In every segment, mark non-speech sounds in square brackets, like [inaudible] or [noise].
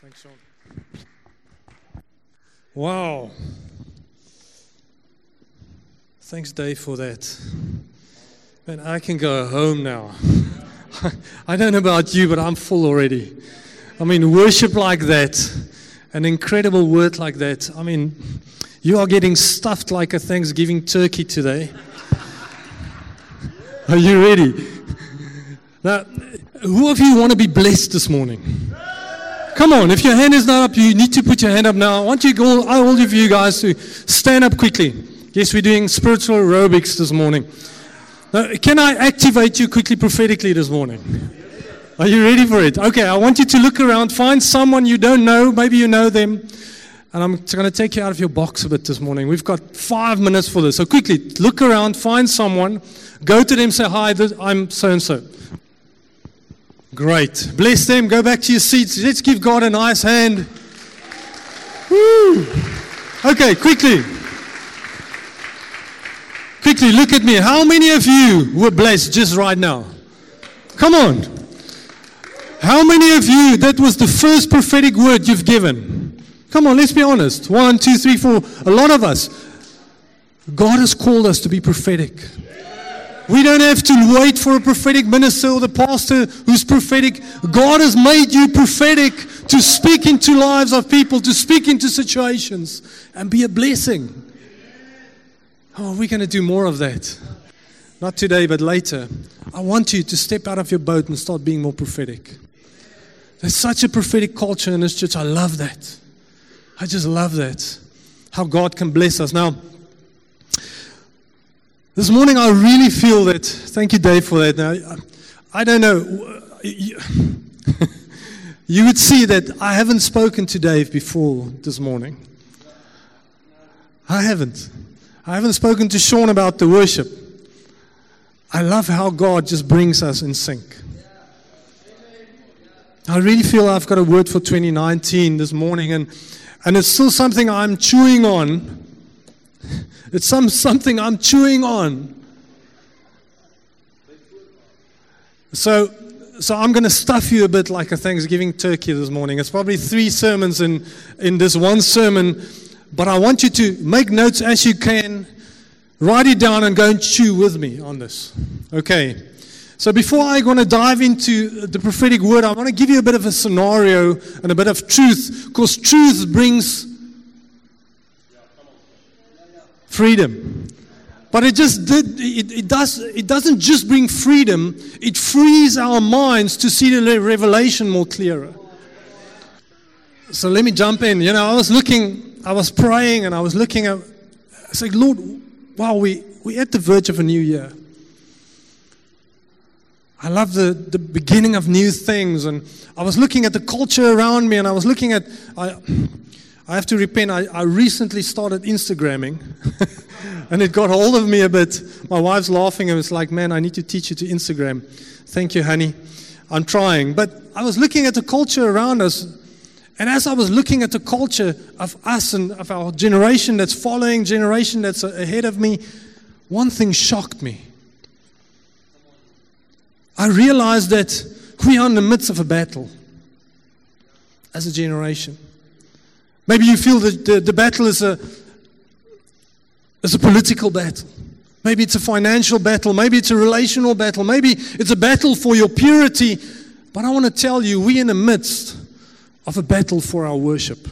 Thanks, Sean. Wow. Thanks, Dave, for that. Man, I can go home now. [laughs] I don't know about you, but I'm full already. I mean, worship like that, an incredible word like that. I mean, you are getting stuffed like a Thanksgiving turkey today. [laughs] Are you ready? Now, who of you want to be blessed this morning? Come on, if your hand is not up, you need to put your hand up now. I want you all, all of you guys to stand up quickly. Yes, we're doing spiritual aerobics this morning. Now, can I activate you quickly prophetically this morning? Are you ready for it? Okay, I want you to look around, find someone you don't know, maybe you know them, and I'm going to take you out of your box a bit this morning. We've got five minutes for this. So quickly, look around, find someone, go to them, say, Hi, I'm so and so. Great. Bless them. Go back to your seats. Let's give God a nice hand. Woo. Okay, quickly. Quickly, look at me. How many of you were blessed just right now? Come on. How many of you, that was the first prophetic word you've given? Come on, let's be honest. One, two, three, four. A lot of us. God has called us to be prophetic. We don't have to wait for a prophetic minister or the pastor who's prophetic. God has made you prophetic to speak into lives of people, to speak into situations, and be a blessing. Oh, we're going to do more of that. Not today, but later. I want you to step out of your boat and start being more prophetic. There's such a prophetic culture in this church. I love that. I just love that. How God can bless us. Now, this morning, I really feel that. Thank you, Dave, for that. Now, I don't know. [laughs] You would see that I haven't spoken to Dave before this morning. I haven't. I haven't spoken to Sean about the worship. I love how God just brings us in sync. I really feel I've got a word for 2019 this morning, and, and it's still something I'm chewing on it's some, something I'm chewing on. So, so I'm going to stuff you a bit like a Thanksgiving turkey this morning. It's probably three sermons in, in this one sermon, but I want you to make notes as you can, write it down, and go and chew with me on this. Okay. So before I want to dive into the prophetic word, I want to give you a bit of a scenario and a bit of truth, because truth brings freedom. But it just did, it, it, does, it doesn't just bring freedom, it frees our minds to see the revelation more clearer. So let me jump in. You know, I was looking, I was praying and I was looking at, I said, Lord, wow, we, we're at the verge of a new year. I love the, the beginning of new things. And I was looking at the culture around me and I was looking at, I, I have to repent. I, I recently started Instagramming, [laughs] and it got hold of me a bit. My wife's laughing, and it's like, man, I need to teach you to Instagram. Thank you, honey. I'm trying. But I was looking at the culture around us, and as I was looking at the culture of us and of our generation that's following, generation that's ahead of me, one thing shocked me. I realized that we are in the midst of a battle as a generation. Maybe you feel that the, the battle is a, is a political battle. Maybe it's a financial battle. Maybe it's a relational battle. Maybe it's a battle for your purity. But I want to tell you, we're in the midst of a battle for our worship.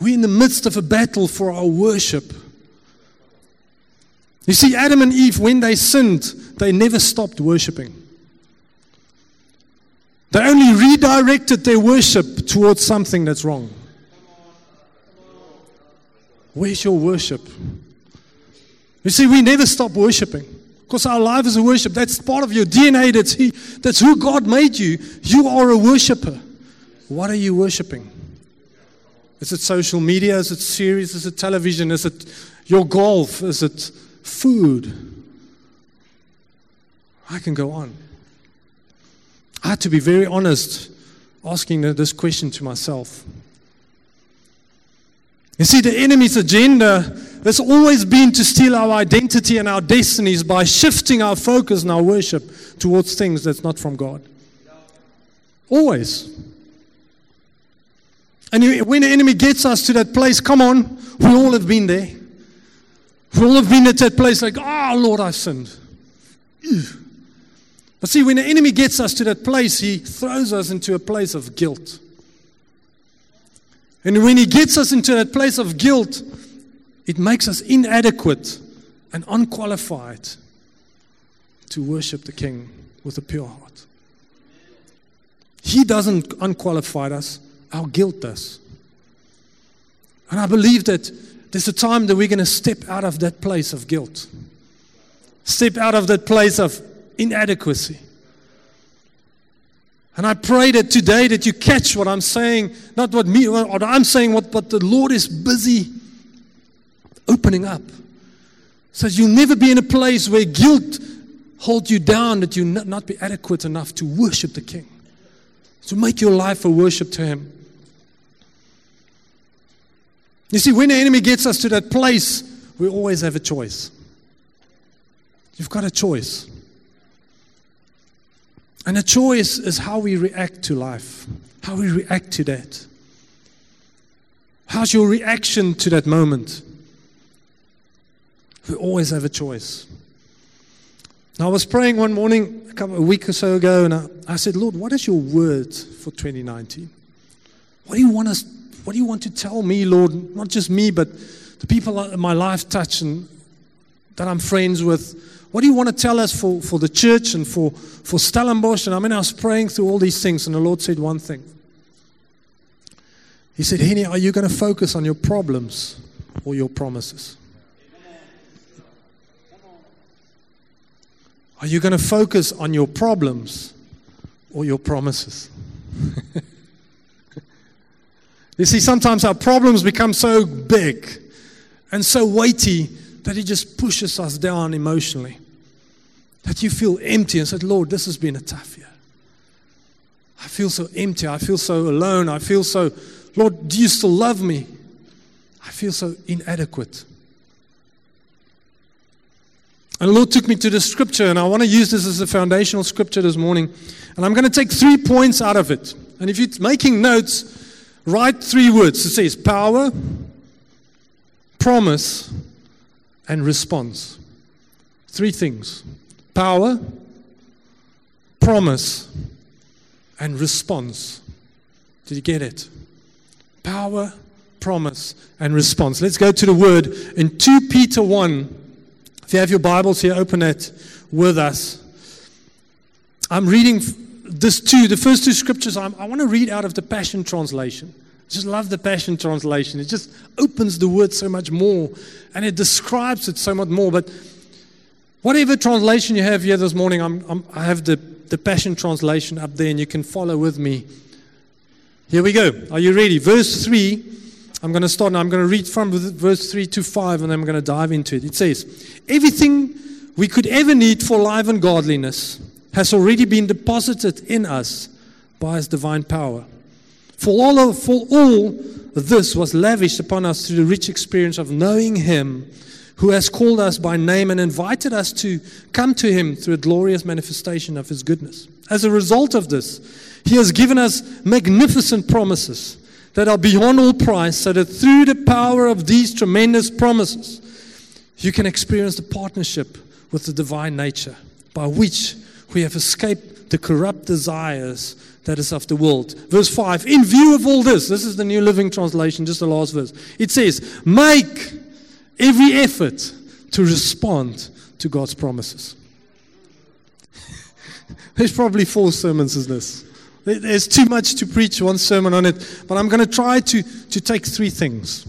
We're in the midst of a battle for our worship. You see, Adam and Eve, when they sinned, they never stopped worshiping. They only redirected their worship towards something that's wrong. Where's your worship? You see, we never stop worshiping because our life is a worship. That's part of your DNA. That's, he, that's who God made you. You are a worshiper. What are you worshiping? Is it social media? Is it series? Is it television? Is it your golf? Is it food? I can go on. I had to be very honest asking this question to myself. You see, the enemy's agenda has always been to steal our identity and our destinies by shifting our focus and our worship towards things that's not from God. Always. And when the enemy gets us to that place, come on, we all have been there. We all have been at that place like, oh, Lord, I've sinned. But see, when the enemy gets us to that place, he throws us into a place of guilt. And when he gets us into that place of guilt, it makes us inadequate and unqualified to worship the King with a pure heart. He doesn't unqualify us, our guilt does. And I believe that there's a time that we're going to step out of that place of guilt, step out of that place of inadequacy. And I pray that today that you catch what I'm saying, not what me, what I'm saying, what but the Lord is busy opening up. So you'll never be in a place where guilt holds you down, that you not, not be adequate enough to worship the King, to make your life a worship to Him. You see, when the enemy gets us to that place, we always have a choice. You've got a choice. And a choice is how we react to life, how we react to that. How's your reaction to that moment? We always have a choice. Now, I was praying one morning, a couple a week or so ago, and I, I said, Lord, what is your word for 2019? What do you want us? What do you want to tell me, Lord? Not just me, but the people in my life touch and that I'm friends with. What do you want to tell us for, for the church and for, for Stellenbosch? And I mean, I was praying through all these things, and the Lord said one thing. He said, Henny, are you going to focus on your problems or your promises? Are you going to focus on your problems or your promises? [laughs] you see, sometimes our problems become so big and so weighty that it just pushes us down emotionally. That you feel empty and said, Lord, this has been a tough year. I feel so empty. I feel so alone. I feel so, Lord, do you still love me? I feel so inadequate. And the Lord took me to the scripture, and I want to use this as a foundational scripture this morning. And I'm going to take three points out of it. And if you're making notes, write three words. It says power, promise, and response. Three things power, promise, and response. Did you get it? Power, promise, and response. Let's go to the word in 2 Peter 1 if you have your Bibles here, open it with us. I'm reading this two, the first two scriptures. I'm, i want to read out of the Passion Translation. I just love the Passion Translation. It just opens the word so much more and it describes it so much more. But whatever translation you have here this morning, I'm, I'm, I have the, the Passion Translation up there and you can follow with me. Here we go. Are you ready? Verse 3 I'm going to start now. I'm going to read from verse 3 to 5 and then I'm going to dive into it. It says, Everything we could ever need for life and godliness has already been deposited in us by His divine power. For all, of, for all this was lavished upon us through the rich experience of knowing Him who has called us by name and invited us to come to Him through a glorious manifestation of His goodness. As a result of this, He has given us magnificent promises that are beyond all price, so that through the power of these tremendous promises, you can experience the partnership with the divine nature by which we have escaped the corrupt desires that is of the world. Verse 5 In view of all this, this is the New Living Translation, just the last verse. It says, Make every effort to respond to God's promises. [laughs] There's probably four sermons in this. There's too much to preach one sermon on it, but I'm going to try to, to take three things.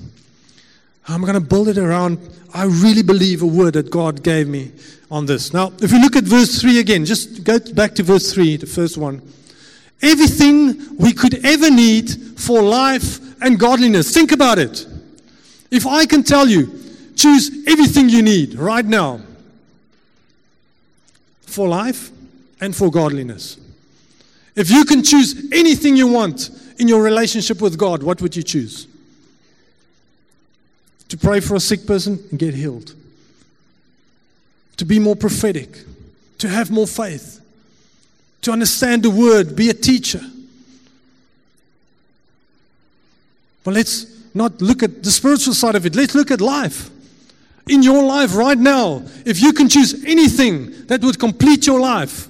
I'm going to build it around, I really believe a word that God gave me on this. Now, if you look at verse 3 again, just go back to verse 3, the first one. Everything we could ever need for life and godliness. Think about it. If I can tell you, choose everything you need right now for life and for godliness. If you can choose anything you want in your relationship with God, what would you choose? To pray for a sick person and get healed, to be more prophetic, to have more faith, to understand the word, be a teacher. But let's not look at the spiritual side of it, let's look at life. In your life right now, if you can choose anything that would complete your life,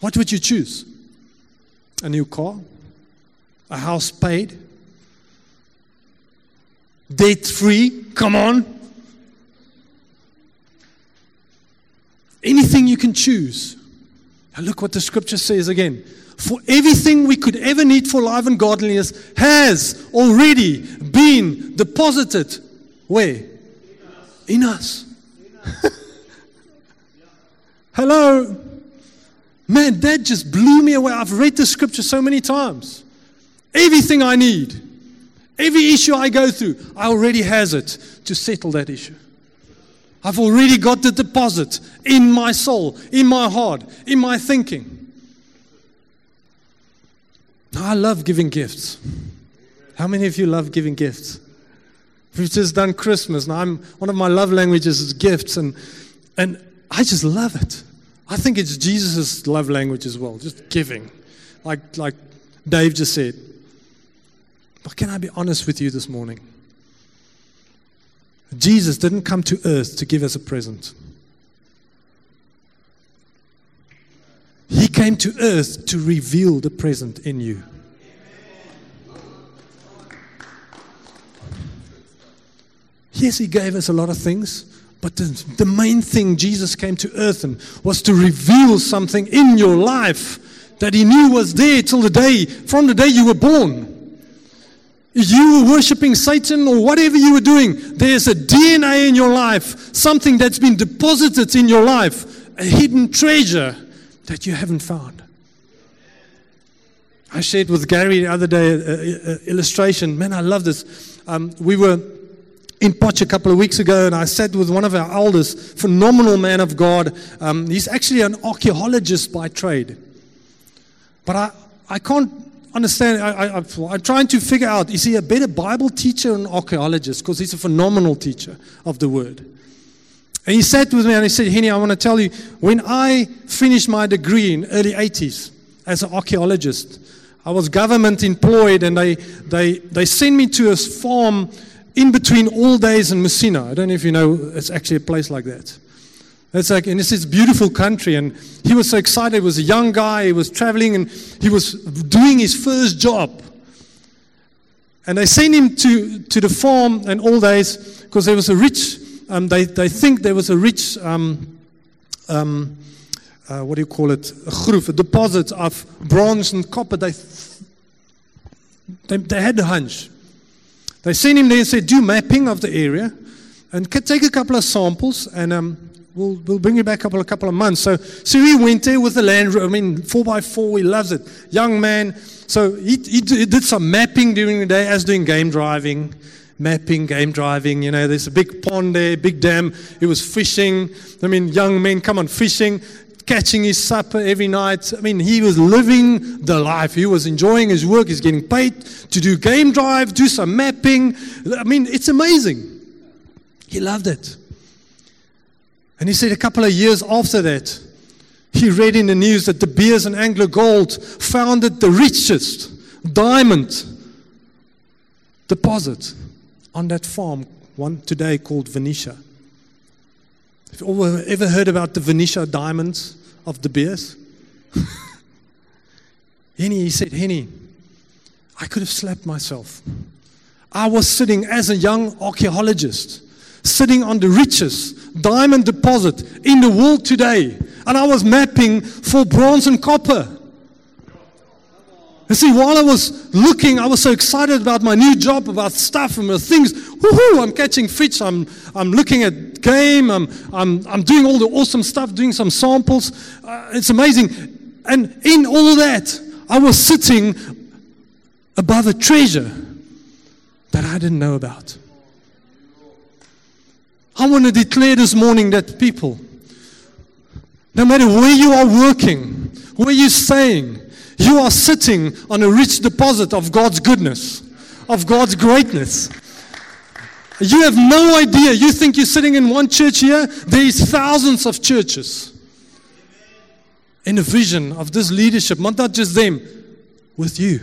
what would you choose? A new car? A house paid? Debt free? Come on. Anything you can choose. Now look what the scripture says again. For everything we could ever need for life and godliness has already been deposited where? In us. [laughs] Hello. Man, that just blew me away. I've read the scripture so many times. Everything I need, every issue I go through, I already has it to settle that issue. I've already got the deposit in my soul, in my heart, in my thinking. I love giving gifts. How many of you love giving gifts? We've just done Christmas, and I'm one of my love languages is gifts, and and I just love it. I think it's Jesus' love language as well, just giving, like like Dave just said. But can I be honest with you this morning? Jesus didn't come to earth to give us a present. He came to earth to reveal the present in you. Yes, He gave us a lot of things, but the, the main thing Jesus came to earth and was to reveal something in your life that He knew was there till the day, from the day you were born. You were worshiping Satan or whatever you were doing, there's a DNA in your life, something that's been deposited in your life, a hidden treasure that you haven't found. I shared with Gary the other day an illustration. Man, I love this. Um, we were in Potch a couple of weeks ago, and I sat with one of our elders, phenomenal man of God. Um, he's actually an archaeologist by trade. But I, I can't understand. I, I, am trying to figure out is he a better Bible teacher or an archaeologist? Because he's a phenomenal teacher of the word. And he sat with me and he said, Henny, I want to tell you, when I finished my degree in early 80s as an archaeologist, I was government employed and they, they, they sent me to a farm in between Alldays and Messina. I don't know if you know, it's actually a place like that. It's like, and it's this beautiful country, and he was so excited. He was a young guy, he was traveling, and he was doing his first job. And they sent him to, to the farm and Alldays because there was a rich, um, they, they think there was a rich, um, um, uh, what do you call it, a groove, a deposit of bronze and copper. They, they, they had the hunch. They sent him there and said, do mapping of the area and take a couple of samples and um, we'll, we'll bring you back a couple, a couple of months. So, so he went there with the Land I mean, 4x4, he loves it. Young man. So he, he, he did some mapping during the day as doing game driving mapping, game driving. You know, there's a big pond there, big dam. He was fishing. I mean, young men come on fishing catching his supper every night. I mean, he was living the life. He was enjoying his work. He's getting paid to do game drive, do some mapping. I mean, it's amazing. He loved it. And he said a couple of years after that, he read in the news that De Beers and Anglo Gold founded the richest diamond deposit on that farm, one today called Venetia. Have you ever heard about the Venetia diamonds? Of De Beers. [laughs] Henny, he said, Henny, I could have slapped myself. I was sitting as a young archaeologist, sitting on the richest diamond deposit in the world today, and I was mapping for bronze and copper. You see, while I was looking, I was so excited about my new job, about stuff and things. Woohoo, I'm catching fish, I'm, I'm looking at game, I'm, I'm, I'm doing all the awesome stuff, doing some samples. Uh, it's amazing. And in all that, I was sitting above a treasure that I didn't know about. I want to declare this morning that people, no matter where you are working, where you're staying, you are sitting on a rich deposit of God's goodness, of God's greatness. You have no idea. You think you're sitting in one church here, there's thousands of churches. In a vision of this leadership, not just them, with you.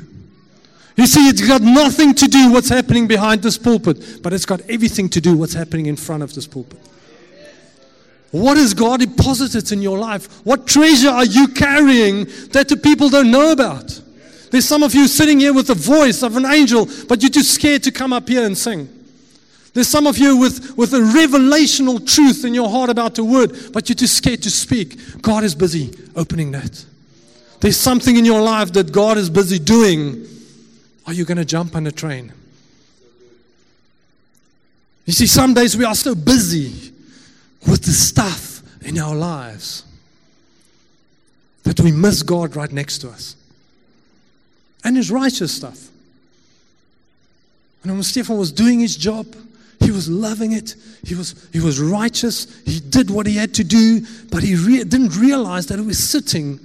You see, it's got nothing to do what's happening behind this pulpit, but it's got everything to do what's happening in front of this pulpit. What has God deposited in your life? What treasure are you carrying that the people don't know about? There's some of you sitting here with the voice of an angel, but you're too scared to come up here and sing. There's some of you with, with a revelational truth in your heart about the word, but you're too scared to speak. God is busy opening that. There's something in your life that God is busy doing. Are you going to jump on a train? You see, some days we are so busy with the stuff in our lives that we miss God right next to us. And his righteous stuff. And when Stephen was doing his job, he was loving it. He was, he was righteous. He did what he had to do, but he re- didn't realize that he was sitting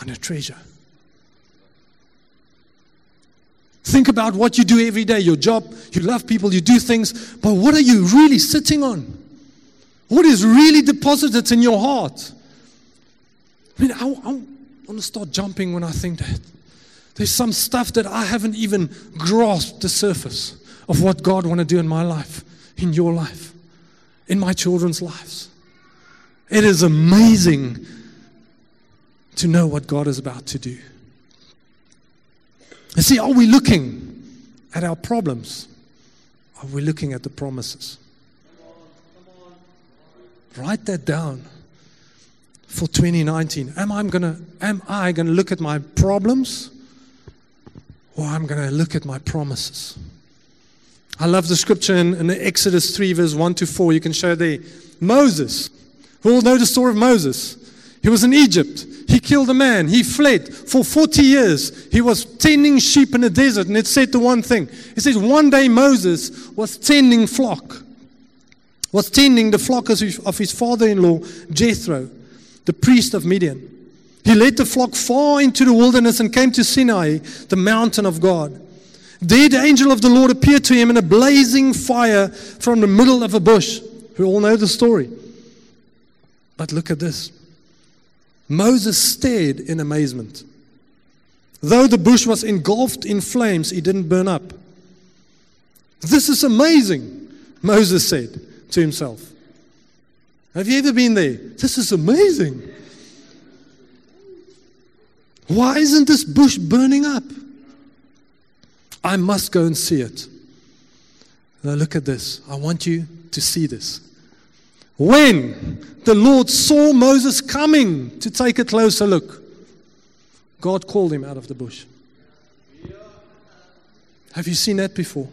on a treasure. Think about what you do every day your job, you love people, you do things, but what are you really sitting on? What is really deposited in your heart? I mean, I, I want to start jumping when I think that. There's some stuff that I haven't even grasped the surface of what God want to do in my life, in your life, in my children's lives. It is amazing to know what God is about to do. You see, are we looking at our problems? Are we looking at the promises? Write that down for 2019. Am I gonna am I gonna look at my problems or I'm gonna look at my promises? I love the scripture in, in Exodus 3, verse 1 to 4. You can show there. Moses. Who all know the story of Moses? He was in Egypt. He killed a man. He fled for 40 years. He was tending sheep in the desert. And it said the one thing. It says, one day Moses was tending flock was tending the flock of his father in law, Jethro, the priest of Midian. He led the flock far into the wilderness and came to Sinai, the mountain of God. There, the angel of the Lord appeared to him in a blazing fire from the middle of a bush. We all know the story. But look at this Moses stared in amazement. Though the bush was engulfed in flames, it didn't burn up. This is amazing, Moses said to himself. Have you ever been there? This is amazing. Why isn't this bush burning up? I must go and see it. Now, look at this. I want you to see this. When the Lord saw Moses coming to take a closer look, God called him out of the bush. Have you seen that before?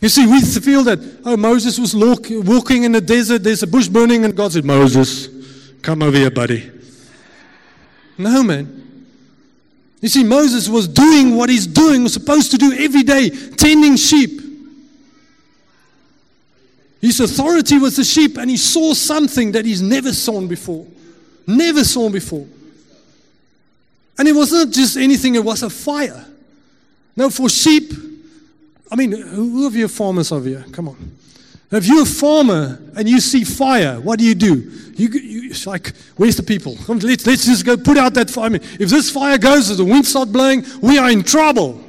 You see, we feel that, oh, Moses was walking in the desert, there's a bush burning, and God said, Moses, come over here, buddy. No, man. You see, Moses was doing what he's doing, was supposed to do every day, tending sheep. His authority was the sheep, and he saw something that he's never seen before. Never seen before. And it was not just anything, it was a fire. Now, for sheep, I mean, who of you farmers over here? Come on. If you're a farmer and you see fire, what do you do? You, you it's like, where's the people? Let's, let's just go put out that fire. I mean, if this fire goes, if the wind starts blowing, we are in trouble.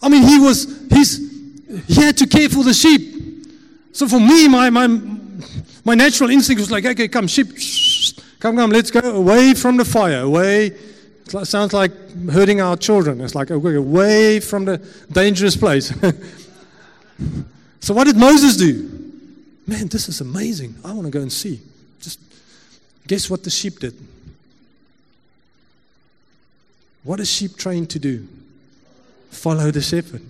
I mean, he was, he's, he had to care for the sheep. So for me, my, my, my natural instinct was like, okay, come, sheep, come, come, let's go away from the fire, away it sounds like hurting our children. It's like away from the dangerous place. [laughs] so, what did Moses do? Man, this is amazing. I want to go and see. Just guess what the sheep did? What is sheep trained to do? Follow the shepherd.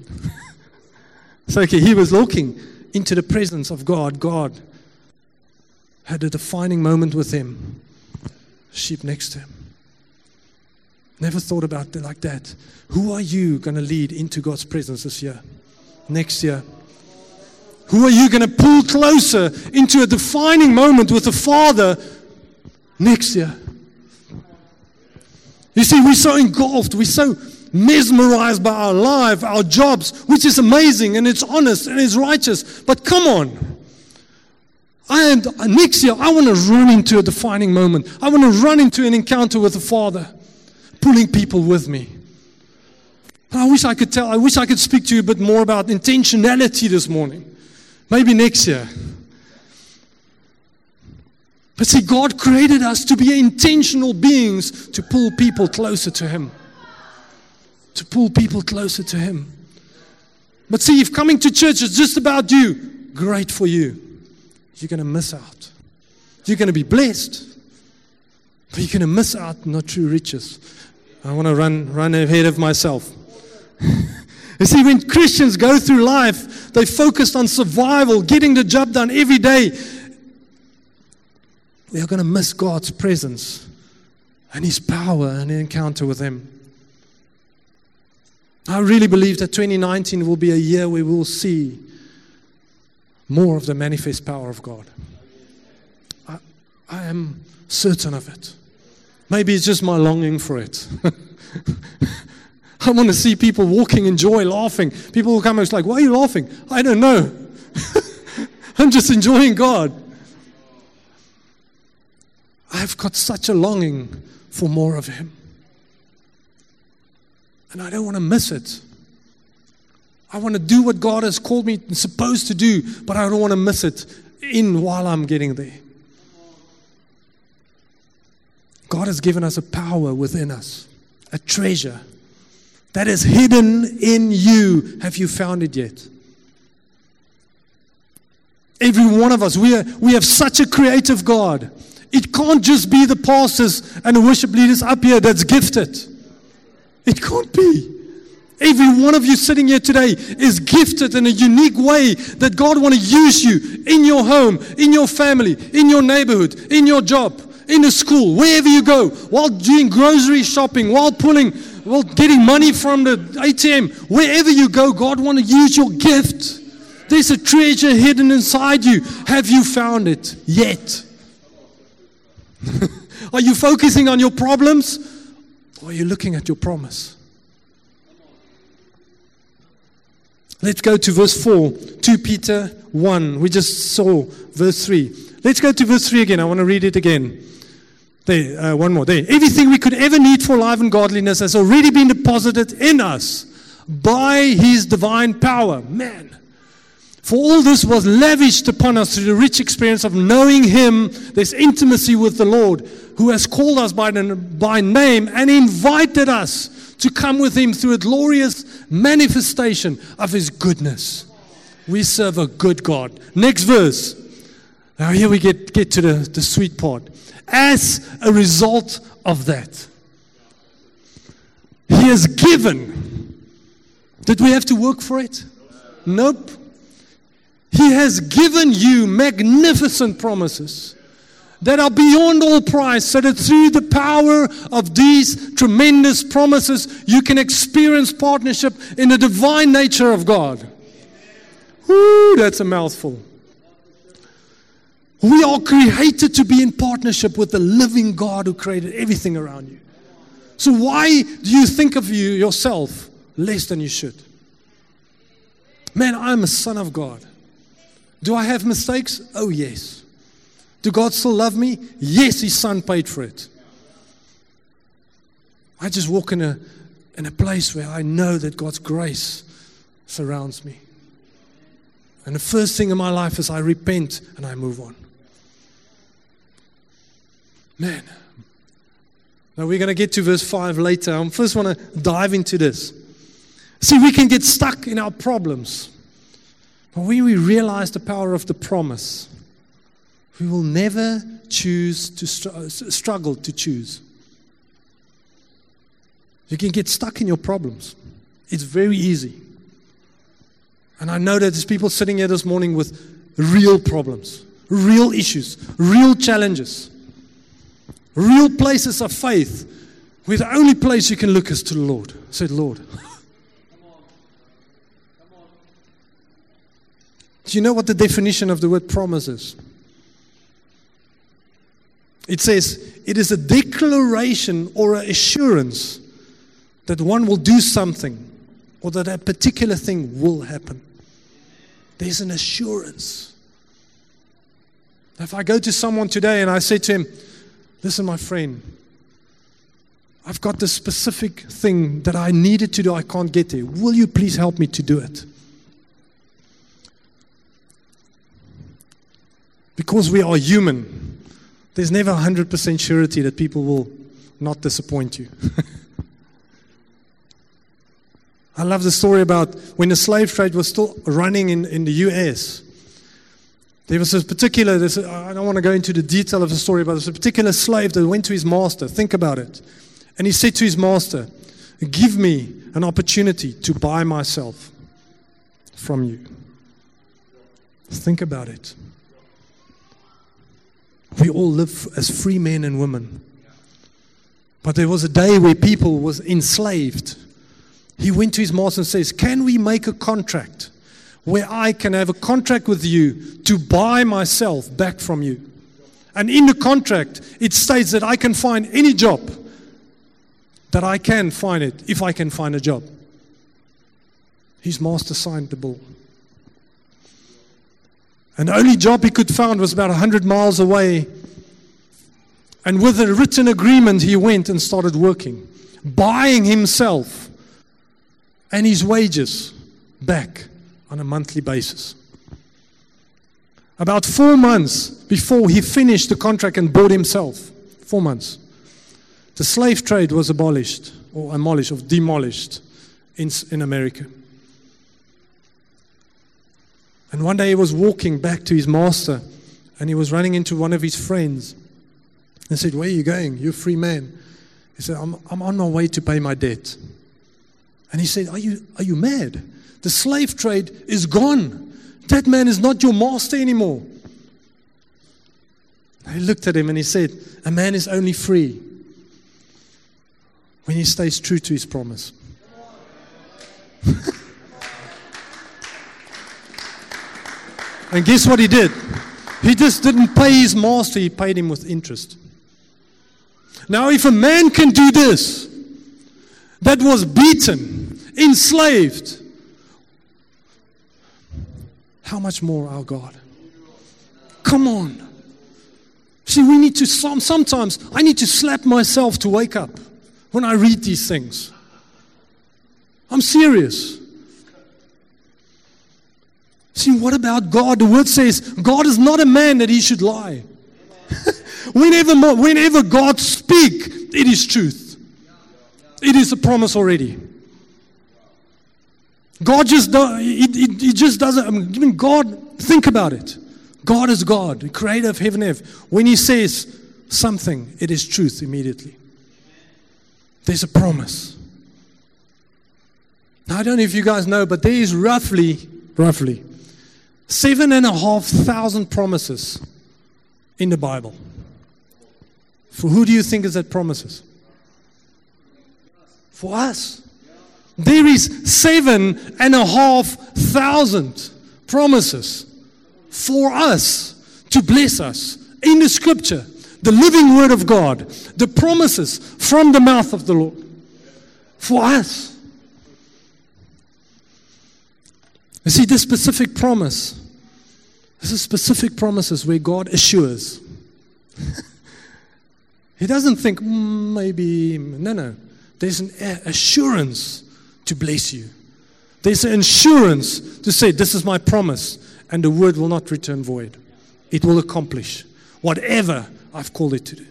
[laughs] so, okay, he was looking into the presence of God. God had a defining moment with him. Sheep next to him. Never thought about it like that. Who are you going to lead into God's presence this year? Next year? Who are you going to pull closer into a defining moment with the Father next year? You see, we're so engulfed, we're so mesmerized by our life, our jobs, which is amazing and it's honest and it's righteous. But come on. And next year, I want to run into a defining moment. I want to run into an encounter with the Father pulling people with me. I wish I could tell, I wish I could speak to you a bit more about intentionality this morning. Maybe next year. But see, God created us to be intentional beings to pull people closer to Him. To pull people closer to Him. But see, if coming to church is just about you, great for you. You're going to miss out. You're going to be blessed, but you're going to miss out on not true riches. I want to run, run ahead of myself. [laughs] you see, when Christians go through life, they focus on survival, getting the job done every day. We are going to miss God's presence and His power and an encounter with Him. I really believe that 2019 will be a year where we'll see more of the manifest power of God. I, I am certain of it. Maybe it's just my longing for it. [laughs] I want to see people walking in joy, laughing. People will come and it's like, why are you laughing? I don't know. [laughs] I'm just enjoying God. I've got such a longing for more of Him. And I don't want to miss it. I want to do what God has called me and supposed to do, but I don't want to miss it in while I'm getting there. God has given us a power within us, a treasure that is hidden in you. Have you found it yet? Every one of us, we, are, we have such a creative God. It can't just be the pastors and the worship leaders up here that's gifted. It can't be. Every one of you sitting here today is gifted in a unique way that God want to use you in your home, in your family, in your neighborhood, in your job, in a school, wherever you go, while doing grocery shopping, while pulling, while getting money from the ATM, wherever you go, God want to use your gift. There's a treasure hidden inside you. Have you found it yet? [laughs] are you focusing on your problems or are you looking at your promise? Let's go to verse 4, 2 Peter 1. We just saw verse 3. Let's go to verse 3 again. I want to read it again. There, uh, one more. There. Everything we could ever need for life and godliness has already been deposited in us by his divine power. Man. For all this was lavished upon us through the rich experience of knowing him. There's intimacy with the Lord who has called us by, by name and invited us to come with Him through a glorious manifestation of His goodness. We serve a good God. Next verse. Now, here we get, get to the, the sweet part. As a result of that, He has given. Did we have to work for it? Nope. He has given you magnificent promises that are beyond all price, so that through the power of these tremendous promises, you can experience partnership in the divine nature of God. Whoo, that's a mouthful. We are created to be in partnership with the living God who created everything around you. So, why do you think of you yourself less than you should? Man, I'm a son of God. Do I have mistakes? Oh, yes. Do God still love me? Yes, His Son paid for it. I just walk in a, in a place where I know that God's grace surrounds me. And the first thing in my life is I repent and I move on. Man. Now we're going to get to verse 5 later. I first want to dive into this. See, we can get stuck in our problems. But when we realize the power of the promise, we will never choose to str- struggle to choose. You can get stuck in your problems. It's very easy. And I know that there's people sitting here this morning with real problems, real issues, real challenges, real places of faith where the only place you can look is to the Lord. Say, Lord. [laughs] Do you know what the definition of the word promise is? It says, it is a declaration or an assurance that one will do something or that a particular thing will happen. There's an assurance. If I go to someone today and I say to him, Listen, my friend, I've got this specific thing that I needed to do. I can't get there. Will you please help me to do it? Because we are human, there's never 100% surety that people will not disappoint you. [laughs] I love the story about when the slave trade was still running in, in the US. There was a particular, I don't want to go into the detail of the story, but there's a particular slave that went to his master. Think about it. And he said to his master, Give me an opportunity to buy myself from you. Think about it. We all live as free men and women. But there was a day where people was enslaved. He went to his master and says, Can we make a contract where I can have a contract with you to buy myself back from you? And in the contract, it states that I can find any job that I can find it if I can find a job. His master signed the bill. And the only job he could find was about 100 miles away. And with a written agreement, he went and started working, buying himself and his wages back on a monthly basis. About four months before he finished the contract and bought himself, four months, the slave trade was abolished, or abolished, or demolished in, in America. And one day he was walking back to his master and he was running into one of his friends and said, Where are you going? You're a free man. He said, I'm, I'm on my way to pay my debt. And he said, Are you, are you mad? The slave trade is gone. That man is not your master anymore. He looked at him and he said, A man is only free when he stays true to his promise. [laughs] and guess what he did? He just didn't pay his master, he paid him with interest. Now, if a man can do this, that was beaten, enslaved, how much more our God? Come on. See, we need to, sometimes I need to slap myself to wake up when I read these things. I'm serious. See, what about God? The word says God is not a man that he should lie. [laughs] whenever, whenever God speaks, it is truth. It is a promise already. God just do, it, it, it just doesn't. I mean, God, think about it. God is God, creator of heaven and earth. When He says something, it is truth immediately. There's a promise. Now, I don't know if you guys know, but there is roughly, roughly, seven and a half thousand promises in the Bible. For who do you think is that promises? For us. There is seven and a half thousand promises for us to bless us in the scripture the living word of God, the promises from the mouth of the Lord for us. You see, this specific promise, this is specific promises where God assures. [laughs] he doesn't think, mm, maybe, no, no. There's an assurance to bless you. There's an assurance to say, This is my promise, and the word will not return void. It will accomplish whatever I've called it to do.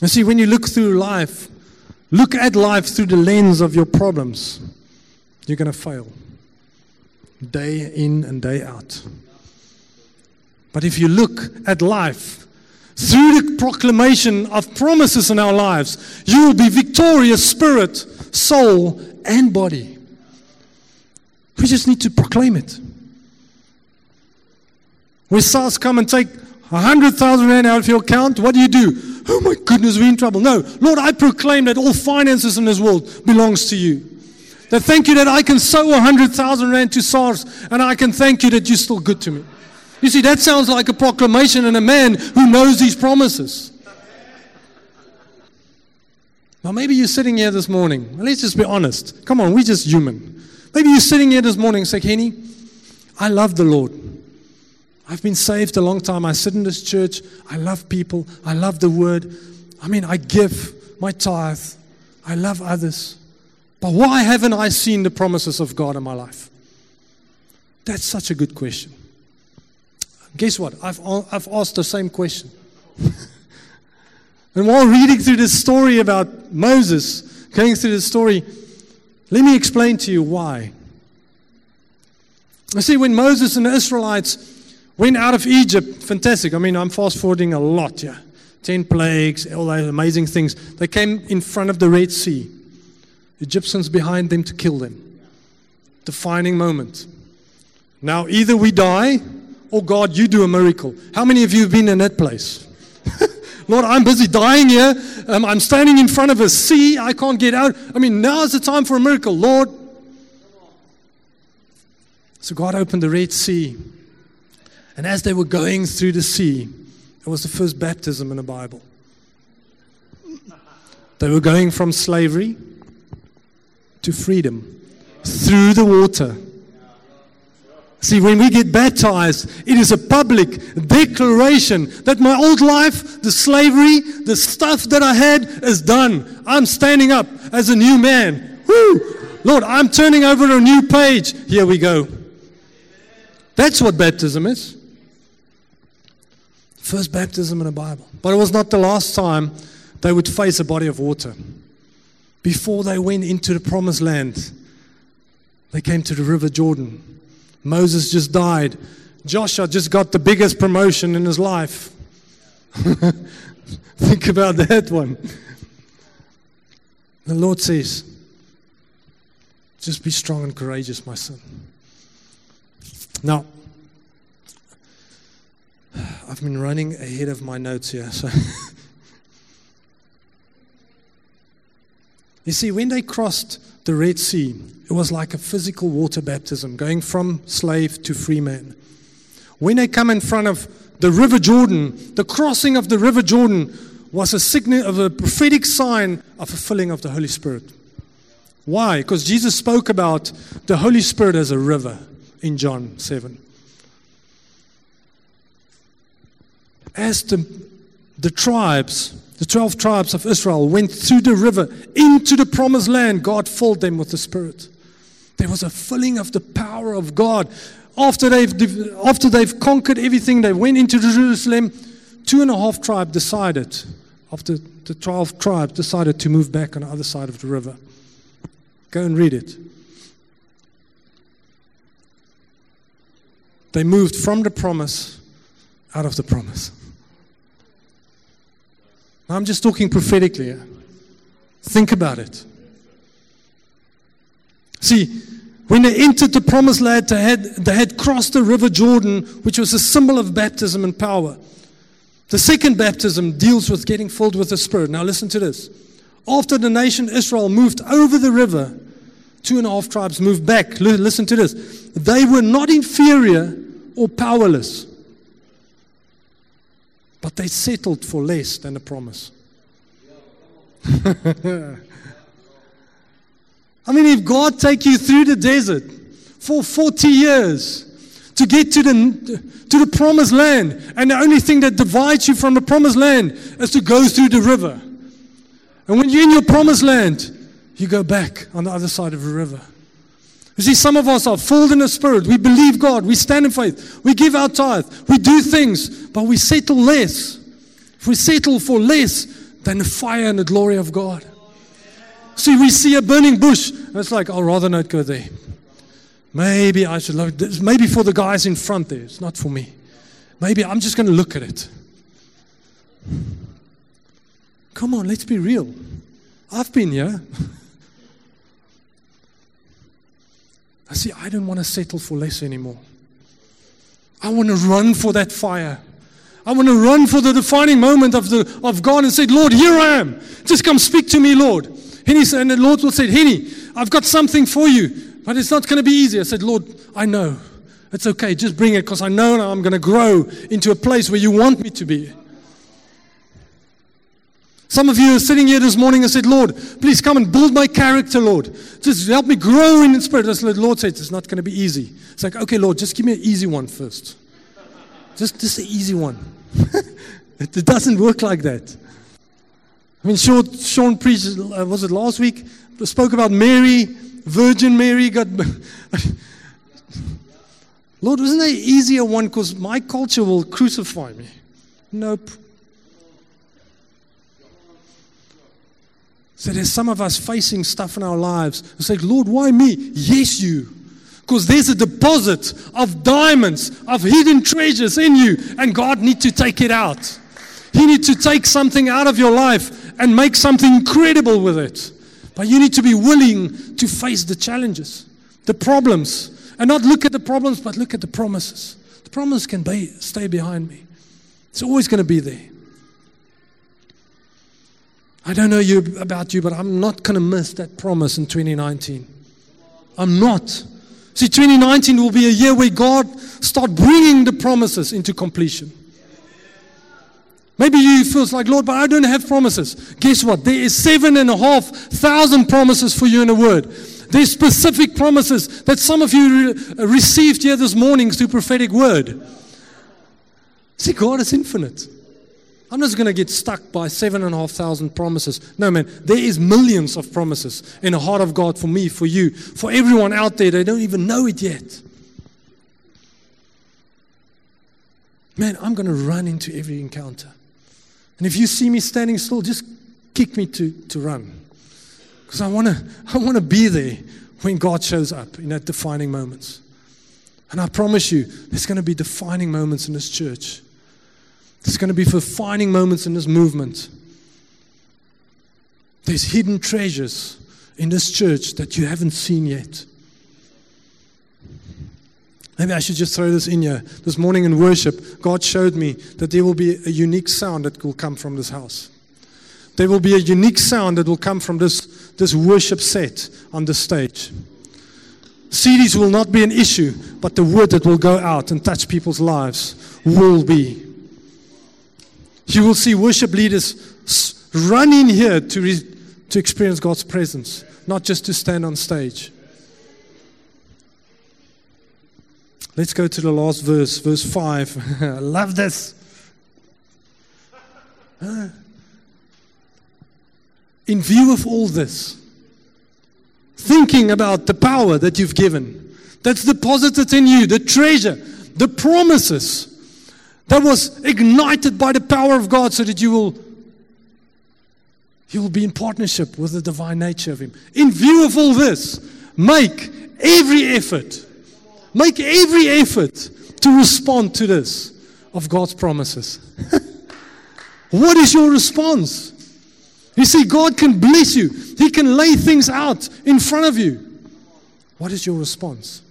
You see, when you look through life, look at life through the lens of your problems, you're going to fail day in and day out. But if you look at life through the proclamation of promises in our lives, you will be victorious spirit, soul, and body. We just need to proclaim it. When SARS come and take a hundred thousand rand out of your account, what do you do? Oh my goodness, we're in trouble. No, Lord, I proclaim that all finances in this world belongs to you. That thank you that I can sow a hundred thousand rand to SARS, and I can thank you that you're still good to me. You see, that sounds like a proclamation and a man who knows these promises. Now, maybe you're sitting here this morning. Let's just be honest. Come on, we're just human. Maybe you're sitting here this morning and say, Kenny, I love the Lord. I've been saved a long time. I sit in this church. I love people. I love the word. I mean, I give my tithe, I love others. But why haven't I seen the promises of God in my life? That's such a good question. Guess what? I've, I've asked the same question. [laughs] and while reading through this story about Moses, going through the story, let me explain to you why. I see when Moses and the Israelites went out of Egypt, fantastic. I mean, I'm fast forwarding a lot here. Ten plagues, all those amazing things. They came in front of the Red Sea. Egyptians behind them to kill them. Defining moment. Now, either we die or God, you do a miracle. How many of you have been in that place? [laughs] Lord, I'm busy dying here. Um, I'm standing in front of a sea. I can't get out. I mean, now is the time for a miracle. Lord. So God opened the Red Sea. And as they were going through the sea, it was the first baptism in the Bible. They were going from slavery to freedom through the water. See, when we get baptized, it is a public declaration that my old life, the slavery, the stuff that I had is done. I'm standing up as a new man. Woo! Lord, I'm turning over a new page. Here we go. That's what baptism is. First baptism in the Bible. But it was not the last time they would face a body of water. Before they went into the promised land, they came to the river Jordan. Moses just died. Joshua just got the biggest promotion in his life. [laughs] Think about that one. The Lord says, just be strong and courageous, my son. Now, I've been running ahead of my notes here. So [laughs] you see, when they crossed the Red Sea, it was like a physical water baptism, going from slave to free man. When they come in front of the River Jordan, the crossing of the River Jordan was a sign of a prophetic sign of a filling of the Holy Spirit. Why? Because Jesus spoke about the Holy Spirit as a river in John 7. As the, the tribes, the 12 tribes of Israel went through the river into the promised land, God filled them with the Spirit. There was a filling of the power of God. After they've, after they've conquered everything, they went into Jerusalem. Two and a half tribes decided, after the 12 tribes decided to move back on the other side of the river. Go and read it. They moved from the promise out of the promise. I'm just talking prophetically. Think about it. See, when they entered the promised land, they had, they had crossed the river Jordan, which was a symbol of baptism and power. The second baptism deals with getting filled with the Spirit. Now, listen to this. After the nation Israel moved over the river, two and a half tribes moved back. Listen to this. They were not inferior or powerless, but they settled for less than the promise. [laughs] I mean, if God take you through the desert for 40 years to get to the, to the promised land, and the only thing that divides you from the promised land is to go through the river. And when you're in your promised land, you go back on the other side of the river. You see, some of us are filled in the Spirit. We believe God. We stand in faith. We give our tithe. We do things, but we settle less. If we settle for less than the fire and the glory of God. See, we see a burning bush, and it's like, I'd rather not go there. Maybe I should look. Maybe for the guys in front there. It's not for me. Maybe I'm just going to look at it. Come on, let's be real. I've been here. I [laughs] see, I don't want to settle for less anymore. I want to run for that fire. I want to run for the defining moment of, the, of God and say, Lord, here I am. Just come speak to me, Lord. Henny and the Lord will say, Henny, I've got something for you, but it's not going to be easy. I said, Lord, I know. It's okay. Just bring it because I know now I'm going to grow into a place where you want me to be. Some of you are sitting here this morning and said, Lord, please come and build my character, Lord. Just help me grow in the spirit. As the Lord said, it's not going to be easy. It's like, okay, Lord, just give me an easy one first. Just, just an easy one. [laughs] it doesn't work like that. I mean, Sean, Sean preached, uh, was it last week? Spoke about Mary, Virgin Mary got. [laughs] Lord, wasn't there an easier one? Because my culture will crucify me. Nope. So there's some of us facing stuff in our lives. It's like, Lord, why me? Yes, you. Because there's a deposit of diamonds, of hidden treasures in you, and God needs to take it out. He needs to take something out of your life and make something incredible with it. But you need to be willing to face the challenges, the problems, and not look at the problems, but look at the promises. The promise can be, stay behind me. It's always going to be there. I don't know you about you, but I'm not going to miss that promise in 2019. I'm not. See, 2019 will be a year where God start bringing the promises into completion. Maybe you feels like, Lord, but I don't have promises. Guess what? There is seven and a half thousand promises for you in the Word. There's specific promises that some of you re- uh, received here this morning through prophetic word. See, God is infinite. I'm just going to get stuck by seven and a half thousand promises. No, man, there is millions of promises in the heart of God for me, for you, for everyone out there. They don't even know it yet. Man, I'm going to run into every encounter. And if you see me standing still, just kick me to, to run. Because I want to I wanna be there when God shows up in that defining moments. And I promise you, there's going to be defining moments in this church. There's going to be defining moments in this movement. There's hidden treasures in this church that you haven't seen yet. Maybe I should just throw this in here. This morning in worship, God showed me that there will be a unique sound that will come from this house. There will be a unique sound that will come from this, this worship set on the stage. CDs will not be an issue, but the word that will go out and touch people's lives will be. You will see worship leaders run in here to, re- to experience God's presence, not just to stand on stage. Let's go to the last verse, verse 5. [laughs] I love this. In view of all this, thinking about the power that you've given, that's deposited in you, the treasure, the promises that was ignited by the power of God so that you will you will be in partnership with the divine nature of him. In view of all this, make every effort. Make every effort to respond to this of God's promises. [laughs] what is your response? You see, God can bless you. He can lay things out in front of you. What is your response?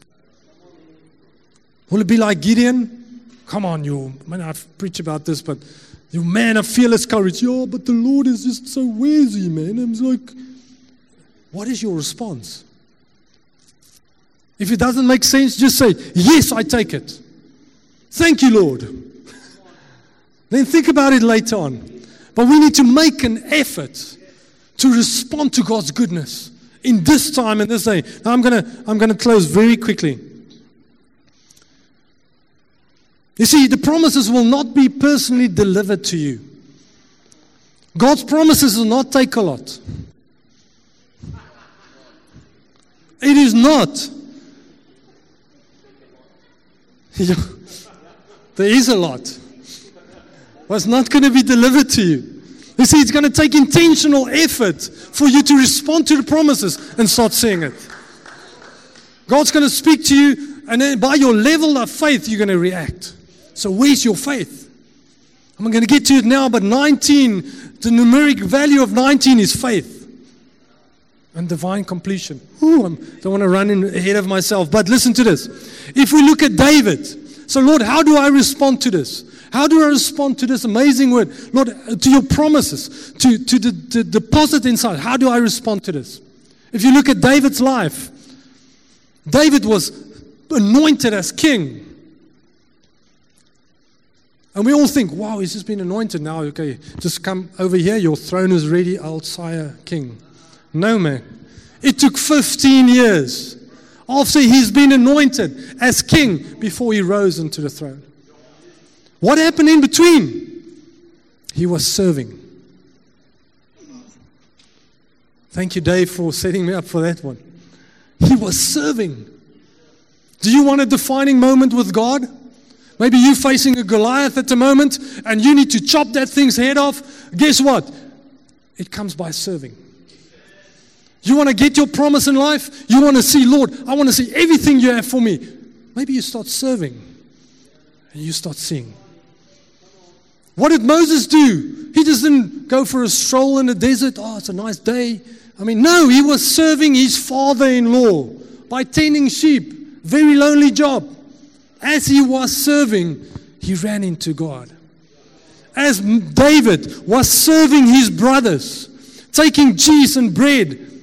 Will it be like Gideon? Come on, you. Man, I've preached about this, but you man of fearless courage. Yeah, but the Lord is just so wheezy, man. I'm like, what is your response? If it doesn't make sense, just say, Yes, I take it. Thank you, Lord. then think about it later on. But we need to make an effort to respond to God's goodness in this time and this day. Now I'm gonna I'm gonna close very quickly. You see, the promises will not be personally delivered to you. God's promises will not take a lot. It is not. [laughs] there is a lot. But it's not going to be delivered to you. You see, it's going to take intentional effort for you to respond to the promises and start seeing it. God's going to speak to you, and then by your level of faith, you're going to react. So, where's your faith? I'm going to get to it now, but 19, the numeric value of 19 is faith and divine completion. Ooh, I don't want to run in ahead of myself, but listen to this. If we look at David, so Lord, how do I respond to this? How do I respond to this amazing word? Lord, uh, to your promises, to, to the, the deposit inside. How do I respond to this? If you look at David's life, David was anointed as king. And we all think, wow, he's just been anointed now. Okay, just come over here. Your throne is ready, I'll sire king. No, man. It took 15 years after he's been anointed as king before he rose into the throne. What happened in between? He was serving. Thank you, Dave, for setting me up for that one. He was serving. Do you want a defining moment with God? Maybe you're facing a Goliath at the moment and you need to chop that thing's head off. Guess what? It comes by serving. You want to get your promise in life? You want to see, Lord, I want to see everything you have for me. Maybe you start serving and you start seeing. What did Moses do? He just didn't go for a stroll in the desert. Oh, it's a nice day. I mean, no, he was serving his father in law by tending sheep. Very lonely job. As he was serving, he ran into God. As David was serving his brothers, taking cheese and bread,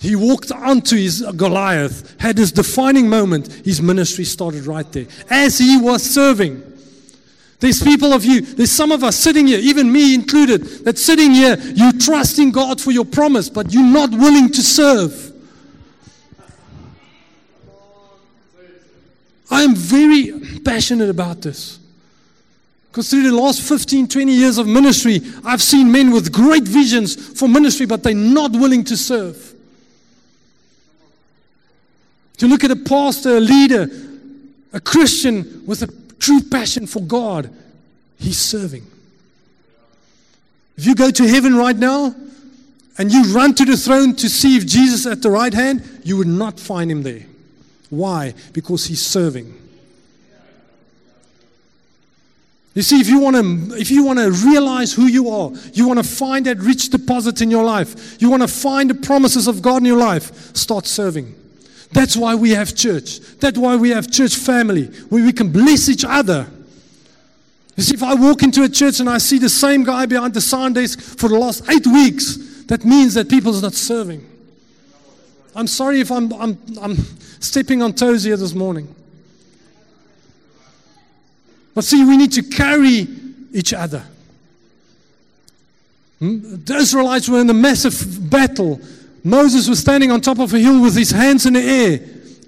he walked onto his Goliath, had his defining moment. His ministry started right there. As he was serving, there's people of you, there's some of us sitting here, even me included, that sitting here, you trusting God for your promise, but you're not willing to serve. I am very passionate about this. Because through the last 15, 20 years of ministry, I've seen men with great visions for ministry, but they're not willing to serve. To look at a pastor, a leader, a Christian with a true passion for God, he's serving. If you go to heaven right now and you run to the throne to see if Jesus is at the right hand, you would not find him there. Why? Because he's serving. You see, if you want to, if you want to realize who you are, you want to find that rich deposit in your life, you want to find the promises of God in your life, start serving. That's why we have church. That's why we have church family, where we can bless each other. You see, if I walk into a church and I see the same guy behind the sign desk for the last eight weeks, that means that people's not serving. I'm sorry if I'm, I'm, I'm stepping on toes here this morning. But see, we need to carry each other. Hmm? The Israelites were in a massive battle Moses was standing on top of a hill with his hands in the air.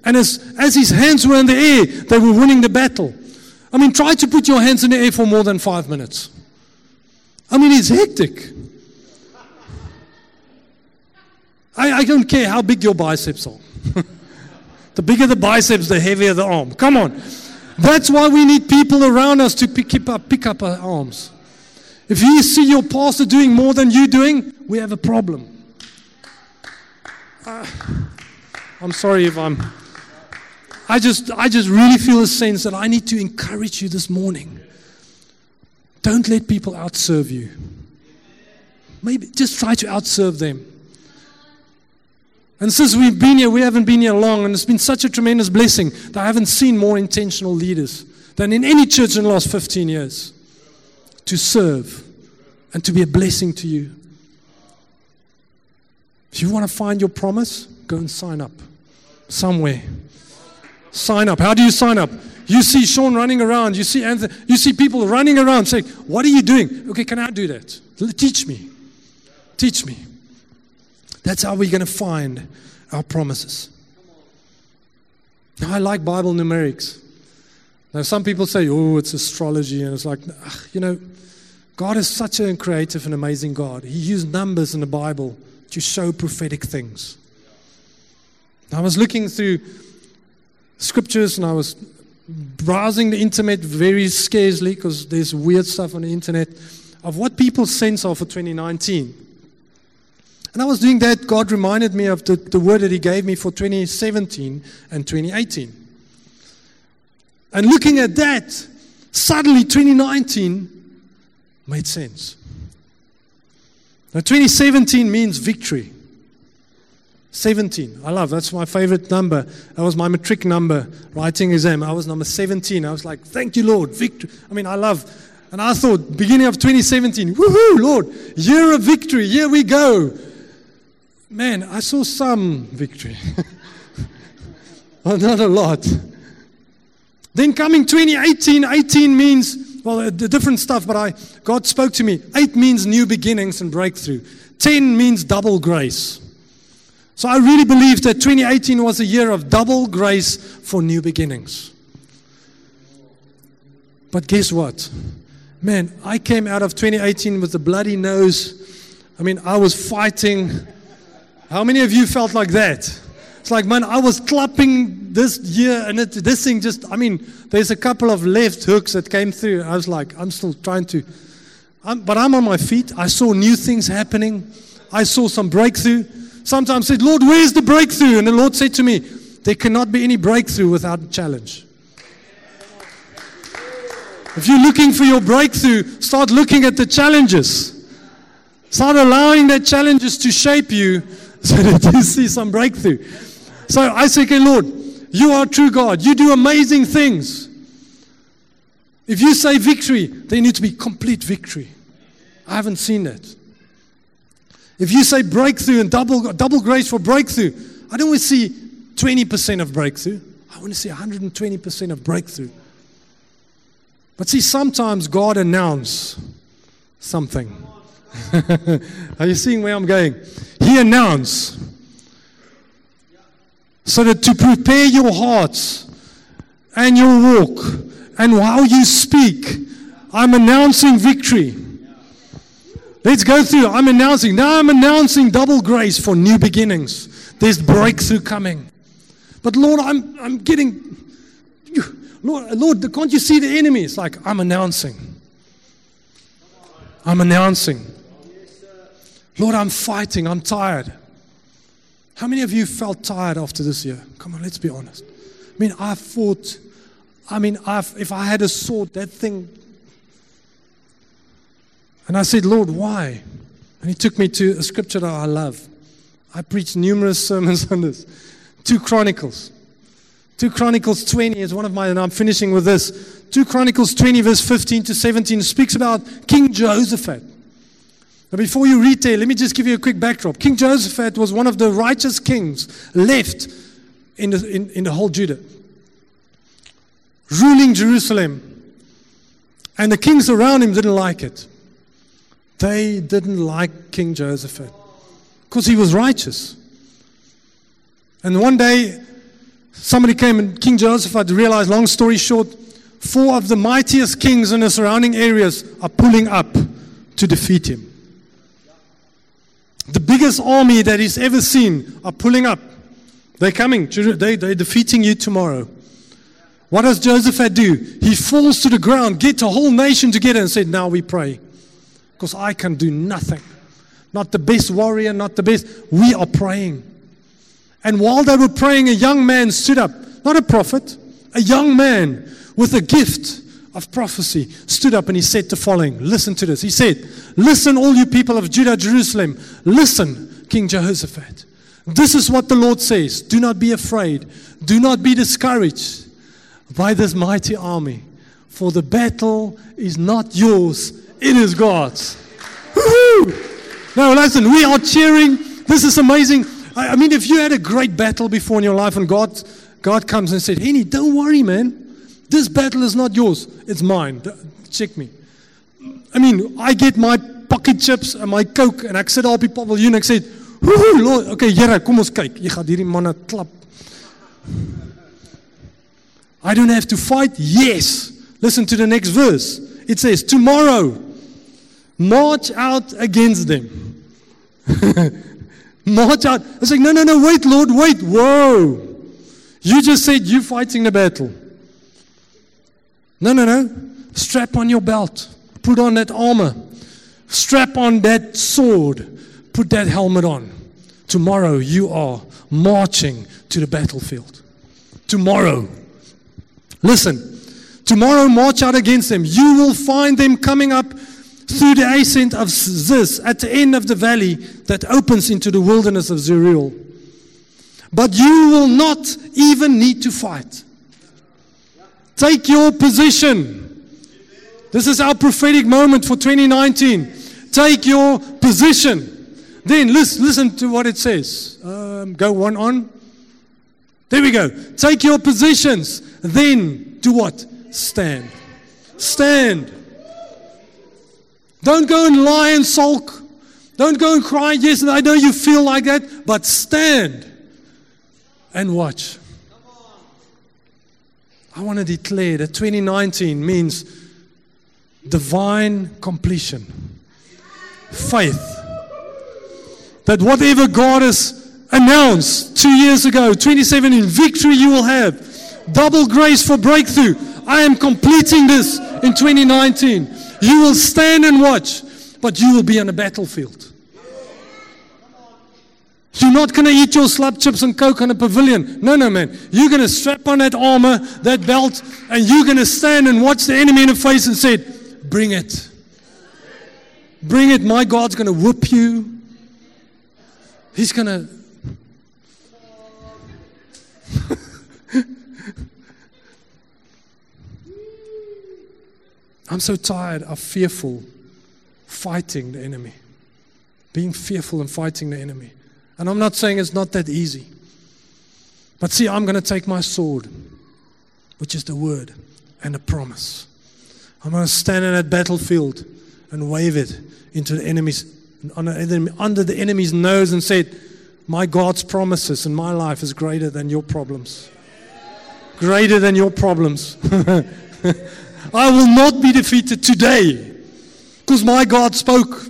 And as, as his hands were in the air, they were winning the battle. I mean, try to put your hands in the air for more than five minutes. I mean, it's hectic. I, I don't care how big your biceps are. [laughs] the bigger the biceps, the heavier the arm. Come on. That's why we need people around us to pick up, pick up our arms. If you see your pastor doing more than you doing, we have a problem. Uh, I'm sorry if I'm. I just, I just really feel a sense that I need to encourage you this morning. Don't let people outserve you. Maybe just try to outserve them. And since we've been here, we haven't been here long, and it's been such a tremendous blessing that I haven't seen more intentional leaders than in any church in the last 15 years to serve and to be a blessing to you. If you want to find your promise, go and sign up somewhere. Sign up. How do you sign up? You see Sean running around. You see Anthony, you see people running around saying, "What are you doing?" Okay, can I do that? Teach me. Teach me. That's how we're going to find our promises. Now, I like Bible numerics. Now, some people say, "Oh, it's astrology," and it's like, ugh, you know, God is such a creative and amazing God. He used numbers in the Bible to show prophetic things. I was looking through scriptures and I was browsing the internet very scarcely because there's weird stuff on the internet of what people sense are for 2019. And I was doing that, God reminded me of the, the word that He gave me for 2017 and 2018. And looking at that, suddenly 2019 made sense. Now, 2017 means victory. 17. I love that's my favorite number. That was my matric number, writing exam. I was number 17. I was like, thank you, Lord, victory. I mean, I love. And I thought, beginning of 2017, woohoo, Lord, year of victory. Here we go. Man, I saw some victory. well, [laughs] not a lot. Then coming 2018, 18 means well, uh, the different stuff, but I, God spoke to me. Eight means new beginnings and breakthrough. Ten means double grace. So I really believe that 2018 was a year of double grace for new beginnings. But guess what? Man, I came out of 2018 with a bloody nose, I mean, I was fighting. How many of you felt like that? It's like, man, I was clapping this year and it, this thing just, I mean, there's a couple of left hooks that came through. I was like, I'm still trying to, I'm, but I'm on my feet. I saw new things happening. I saw some breakthrough. Sometimes I said, Lord, where's the breakthrough? And the Lord said to me, there cannot be any breakthrough without a challenge. If you're looking for your breakthrough, start looking at the challenges. Start allowing the challenges to shape you [laughs] so that you see some breakthrough. So I say, okay, Lord, you are true God. You do amazing things. If you say victory, there needs to be complete victory. I haven't seen that. If you say breakthrough and double, double grace for breakthrough, I don't want to see 20% of breakthrough. I want to see 120% of breakthrough. But see, sometimes God announces something. [laughs] Are you seeing where I'm going? He announced so that to prepare your hearts and your walk and how you speak, I'm announcing victory. Let's go through. I'm announcing. Now I'm announcing double grace for new beginnings. There's breakthrough coming. But Lord, I'm, I'm getting Lord, Lord, can't you see the enemy? It's like, I'm announcing. I'm announcing. Lord, I'm fighting. I'm tired. How many of you felt tired after this year? Come on, let's be honest. I mean, I fought. I mean, I've, if I had a sword, that thing. And I said, Lord, why? And He took me to a scripture that I love. I preached numerous [laughs] sermons on this. Two Chronicles. 2 Chronicles 20 is one of my, and I'm finishing with this. 2 Chronicles 20, verse 15 to 17, speaks about King Jehoshaphat. Now, before you read there, let me just give you a quick backdrop. King Jehoshaphat was one of the righteous kings left in the, in, in the whole Judah, ruling Jerusalem. And the kings around him didn't like it. They didn't like King Jehoshaphat because he was righteous. And one day, Somebody came and King Jehoshaphat realized, long story short, four of the mightiest kings in the surrounding areas are pulling up to defeat him. The biggest army that he's ever seen are pulling up. They're coming. They, they're defeating you tomorrow. What does Joseph Jehoshaphat do? He falls to the ground, get a whole nation together, and said, Now we pray. Because I can do nothing. Not the best warrior, not the best. We are praying. And while they were praying, a young man stood up, not a prophet, a young man with a gift of prophecy stood up and he said the following Listen to this. He said, Listen, all you people of Judah, Jerusalem, listen, King Jehoshaphat. This is what the Lord says Do not be afraid, do not be discouraged by this mighty army, for the battle is not yours, it is God's. Woo-hoo! Now, listen, we are cheering. This is amazing. I, I mean, if you had a great battle before in your life and God, God comes and said, Henny, don't worry, man. This battle is not yours, it's mine. Check me. I mean, I get my pocket chips and my coke and ek sit daar op die paviljoen ek sê, Lord, okay, Here, kom ons kyk. Jy gaan hierdie manne klap. I don't have to fight. Yes. Listen to the next verse. It says, Tomorrow, march out against them. [laughs] March out. I like, no, no, no, wait, Lord, wait. Whoa. You just said you're fighting the battle. No, no, no. Strap on your belt. Put on that armor. Strap on that sword. Put that helmet on. Tomorrow you are marching to the battlefield. Tomorrow. Listen. Tomorrow march out against them. You will find them coming up through the ascent of Ziz at the end of the valley that opens into the wilderness of Jeruel. But you will not even need to fight. Take your position. This is our prophetic moment for 2019. Take your position. Then listen, listen to what it says. Um, go one on. There we go. Take your positions. Then do what? Stand. Stand. Don't go and lie and sulk. Don't go and cry. Yes, I know you feel like that, but stand and watch. I want to declare that 2019 means divine completion, faith, that whatever God has announced two years ago, 27 in victory you will have, double grace for breakthrough. I am completing this in 2019. You will stand and watch, but you will be on a battlefield. You're not going to eat your slap chips and coke on a pavilion. No, no, man. You're going to strap on that armor, that belt, and you're going to stand and watch the enemy in the face and say, Bring it. Bring it. My God's going to whoop you. He's going [laughs] to. I'm so tired of fearful fighting the enemy. Being fearful and fighting the enemy. And I'm not saying it's not that easy. But see, I'm going to take my sword, which is the word and the promise. I'm going to stand in that battlefield and wave it into the enemy's under the enemy's nose and say, My God's promises in my life is greater than your problems. Greater than your problems. [laughs] I will not be defeated today because my God spoke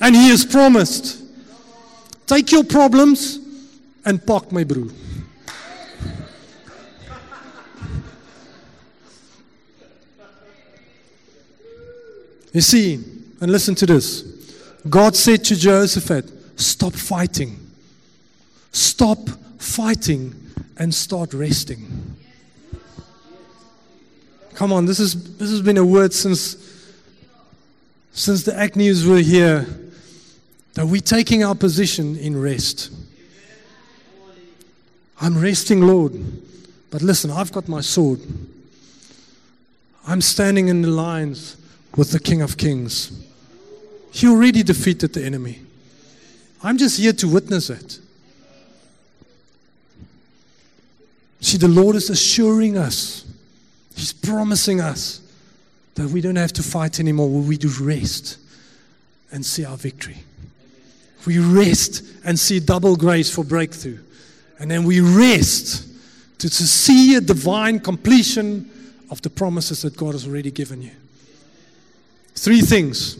and He has promised. Take your problems and park my broer. You see, and listen to this. God said to Jehoshaphat, Stop fighting. Stop fighting and start resting. Come on, this, is, this has been a word since, since the Agnews were here that we're taking our position in rest. I'm resting, Lord. But listen, I've got my sword. I'm standing in the lines with the King of Kings. He already defeated the enemy. I'm just here to witness it. See, the Lord is assuring us, He's promising us that we don't have to fight anymore. We do rest and see our victory. We rest and see double grace for breakthrough. And then we rest to, to see a divine completion of the promises that God has already given you. Three things,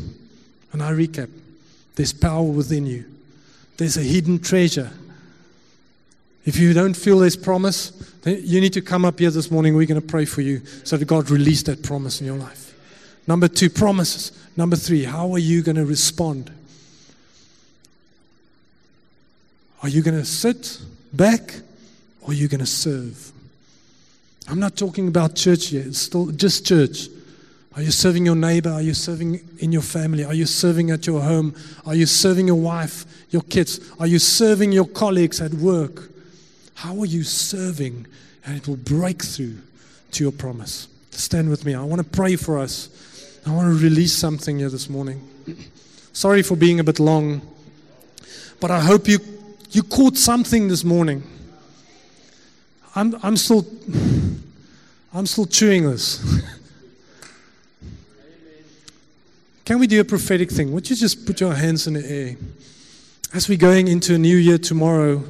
and I recap there's power within you, there's a hidden treasure. If you don't feel this promise, then you need to come up here this morning. We're going to pray for you so that God release that promise in your life. Number two, promises. Number three, how are you going to respond? Are you going to sit back or are you going to serve? I'm not talking about church yet, it's still just church. Are you serving your neighbor? Are you serving in your family? Are you serving at your home? Are you serving your wife, your kids? Are you serving your colleagues at work? How are you serving? And it will break through to your promise. Stand with me. I want to pray for us. I want to release something here this morning. Sorry for being a bit long, but I hope you, you caught something this morning. I'm, I'm still I'm still chewing this. [laughs] Can we do a prophetic thing? Would you just put your hands in the air? As we're going into a new year tomorrow,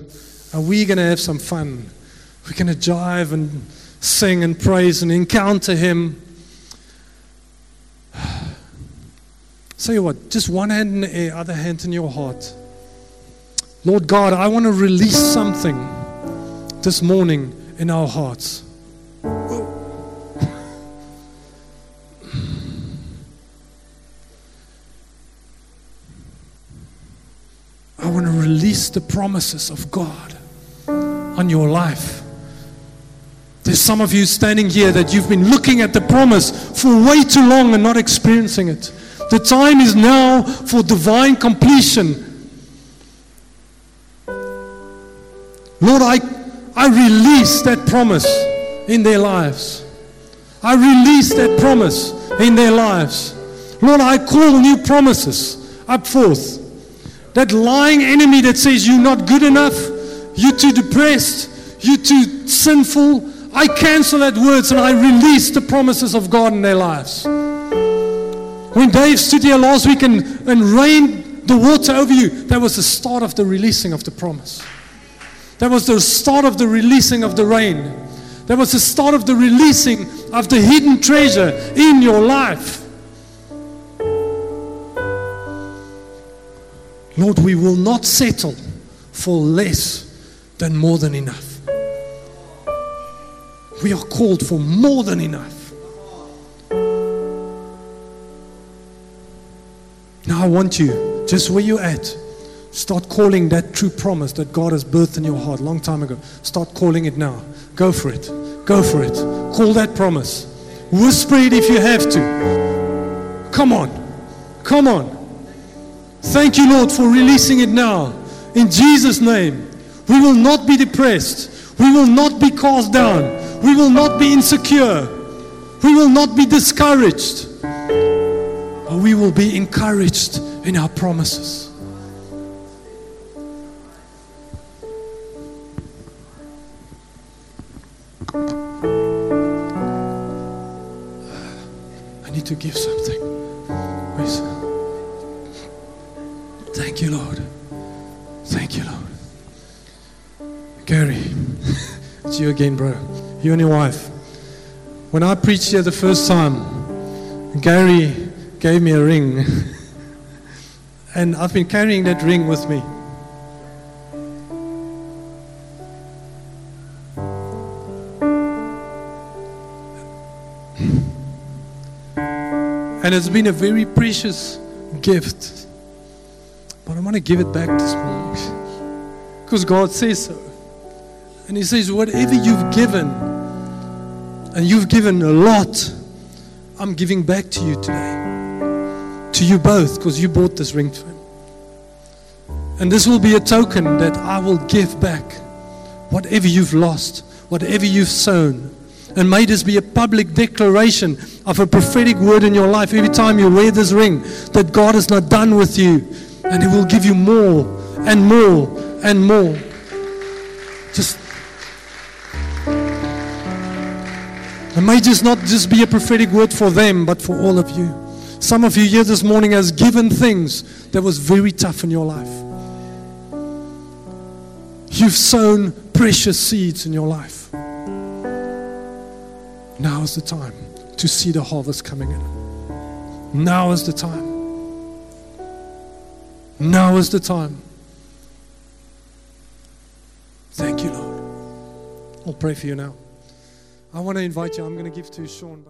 are we going to have some fun? We're going to jive and sing and praise and encounter Him. [sighs] You what, just one hand in the air, other hand in your heart. Lord God, I want to release something this morning in our hearts. I want to release the promises of God on your life. There's some of you standing here that you've been looking at the promise for way too long and not experiencing it. The time is now for divine completion. Lord, I, I release that promise in their lives. I release that promise in their lives. Lord, I call new promises up forth. That lying enemy that says you're not good enough, you're too depressed, you're too sinful. I cancel that words and I release the promises of God in their lives. When Dave stood here last week and, and rained the water over you, that was the start of the releasing of the promise. That was the start of the releasing of the rain. That was the start of the releasing of the hidden treasure in your life. Lord, we will not settle for less than more than enough. We are called for more than enough. Now I want you, just where you're at, start calling that true promise that God has birthed in your heart long time ago. Start calling it now. Go for it. Go for it. Call that promise. Whisper it if you have to. Come on. Come on. Thank you, Lord, for releasing it now. In Jesus' name. We will not be depressed. We will not be cast down. We will not be insecure. We will not be discouraged. But we will be encouraged in our promises. Uh, I need to give something. Where's- Thank you, Lord. Thank you, Lord. Gary, [laughs] it's you again, bro. You and your wife. When I preached here the first time, Gary gave me a ring. [laughs] and I've been carrying that ring with me. And it's been a very precious gift. But I want to give it back this morning. [laughs] Because God says so. And He says, whatever you've given, and you've given a lot, I'm giving back to you today. To you both, because you bought this ring to Him. And this will be a token that I will give back whatever you've lost, whatever you've sown. And may this be a public declaration of a prophetic word in your life every time you wear this ring that God is not done with you and He will give you more and more and more. Just it may just not just be a prophetic word for them, but for all of you. Some of you here this morning has given things that was very tough in your life. You've sown precious seeds in your life. Now is the time to see the harvest coming in. Now is the time. Now is the time. Thank you, Lord. I'll pray for you now. I want to invite you. I'm going to give to Sean.